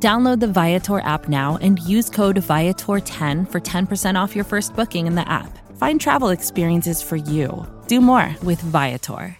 Download the Viator app now and use code Viator10 for 10% off your first booking in the app. Find travel experiences for you. Do more with Viator.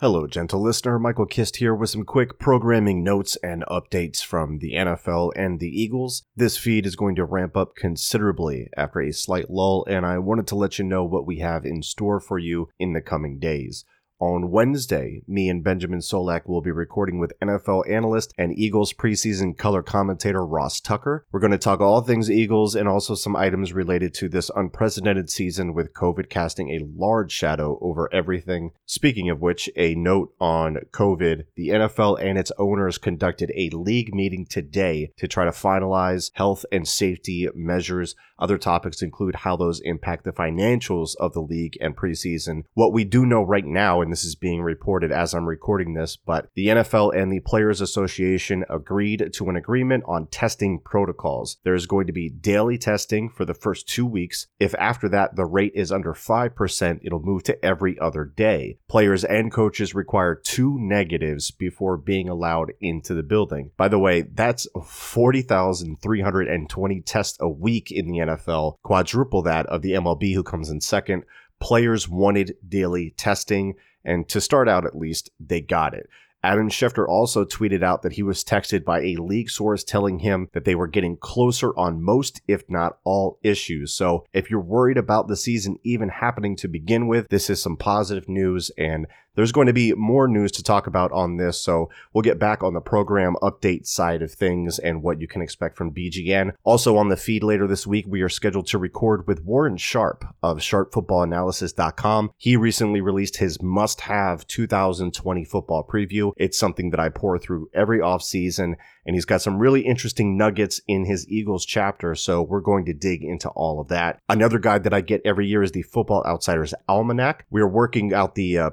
Hello, gentle listener. Michael Kist here with some quick programming notes and updates from the NFL and the Eagles. This feed is going to ramp up considerably after a slight lull, and I wanted to let you know what we have in store for you in the coming days. On Wednesday, me and Benjamin Solak will be recording with NFL analyst and Eagles preseason color commentator Ross Tucker. We're going to talk all things Eagles and also some items related to this unprecedented season with COVID casting a large shadow over everything. Speaking of which, a note on COVID the NFL and its owners conducted a league meeting today to try to finalize health and safety measures. Other topics include how those impact the financials of the league and preseason. What we do know right now and this is being reported as I'm recording this, but the NFL and the Players Association agreed to an agreement on testing protocols. There is going to be daily testing for the first two weeks. If after that the rate is under 5%, it'll move to every other day. Players and coaches require two negatives before being allowed into the building. By the way, that's 40,320 tests a week in the NFL, quadruple that of the MLB, who comes in second. Players wanted daily testing. And to start out, at least, they got it. Adam Schefter also tweeted out that he was texted by a league source telling him that they were getting closer on most, if not all, issues. So if you're worried about the season even happening to begin with, this is some positive news and there's going to be more news to talk about on this, so we'll get back on the program update side of things and what you can expect from BGN. Also on the feed later this week, we are scheduled to record with Warren Sharp of sharpfootballanalysis.com. He recently released his must-have 2020 football preview. It's something that I pour through every offseason and he's got some really interesting nuggets in his Eagles chapter. So we're going to dig into all of that. Another guide that I get every year is the Football Outsiders Almanac. We're working out the uh,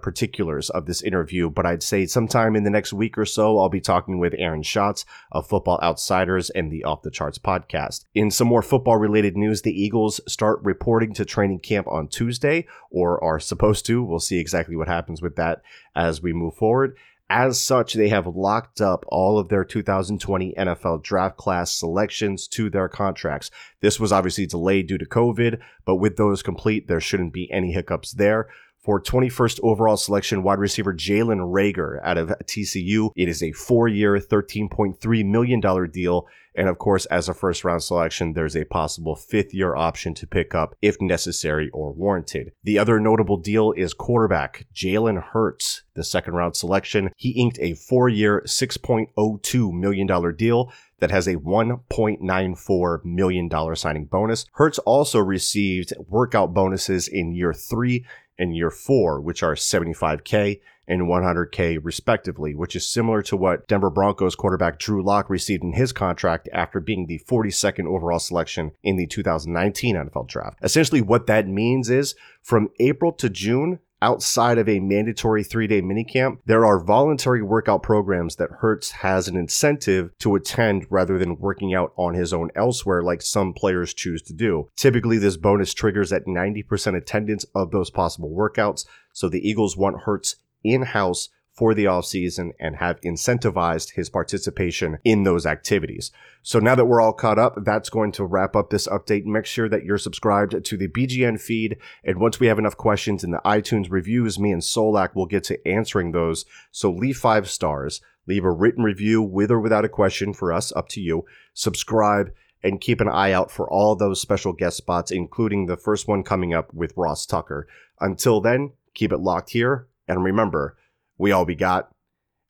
of this interview, but I'd say sometime in the next week or so, I'll be talking with Aaron Schatz of Football Outsiders and the Off the Charts podcast. In some more football related news, the Eagles start reporting to training camp on Tuesday, or are supposed to. We'll see exactly what happens with that as we move forward. As such, they have locked up all of their 2020 NFL draft class selections to their contracts. This was obviously delayed due to COVID, but with those complete, there shouldn't be any hiccups there. For 21st overall selection, wide receiver Jalen Reagor out of TCU. It is a four year, $13.3 million deal and of course, as a first round selection, there's a possible fifth year option to pick up if necessary or warranted. The other notable deal is quarterback Jalen Hurts, the second round selection. He inked a four year, $6.02 million deal that has a $1.94 million signing bonus. Hurts also received workout bonuses in year three and year four, which are 75K and 100K respectively, which is similar to what Denver Broncos quarterback Drew Lock received in his contract after being the 42nd overall selection in the 2019 NFL draft. Essentially, what that means is from April to June, outside of a mandatory three day minicamp, there are voluntary workout programs that Hurts has an incentive to attend rather than working out on his own elsewhere, like some players choose to do. Typically, this bonus triggers at 90% attendance of those possible workouts, so the Eagles want Hurts in house for the offseason and have incentivized his participation in those activities. So now that we're all caught up, that's going to wrap up this update. Make sure that you're subscribed to the BGN feed. And once we have enough questions in the iTunes reviews, me and Solak will get to answering those. So leave five stars, leave a written review with or without a question for us, up to you. Subscribe and keep an eye out for all those special guest spots, including the first one coming up with Ross Tucker. Until then, keep it locked here and remember, we all we got,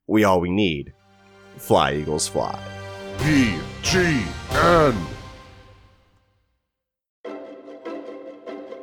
we all we need. Fly, Eagles, fly. BGN.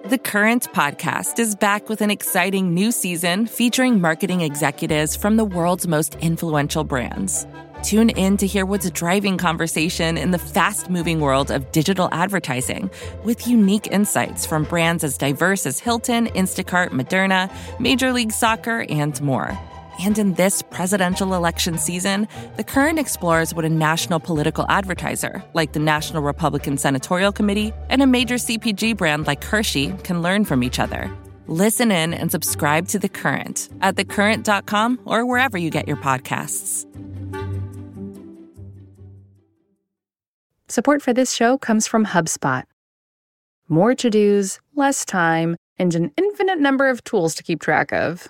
The Current podcast is back with an exciting new season featuring marketing executives from the world's most influential brands. Tune in to hear what's driving conversation in the fast moving world of digital advertising with unique insights from brands as diverse as Hilton, Instacart, Moderna, Major League Soccer, and more. And in this presidential election season, The Current explores what a national political advertiser, like the National Republican Senatorial Committee, and a major CPG brand like Hershey can learn from each other. Listen in and subscribe to The Current at thecurrent.com or wherever you get your podcasts. Support for this show comes from HubSpot. More to dos, less time, and an infinite number of tools to keep track of.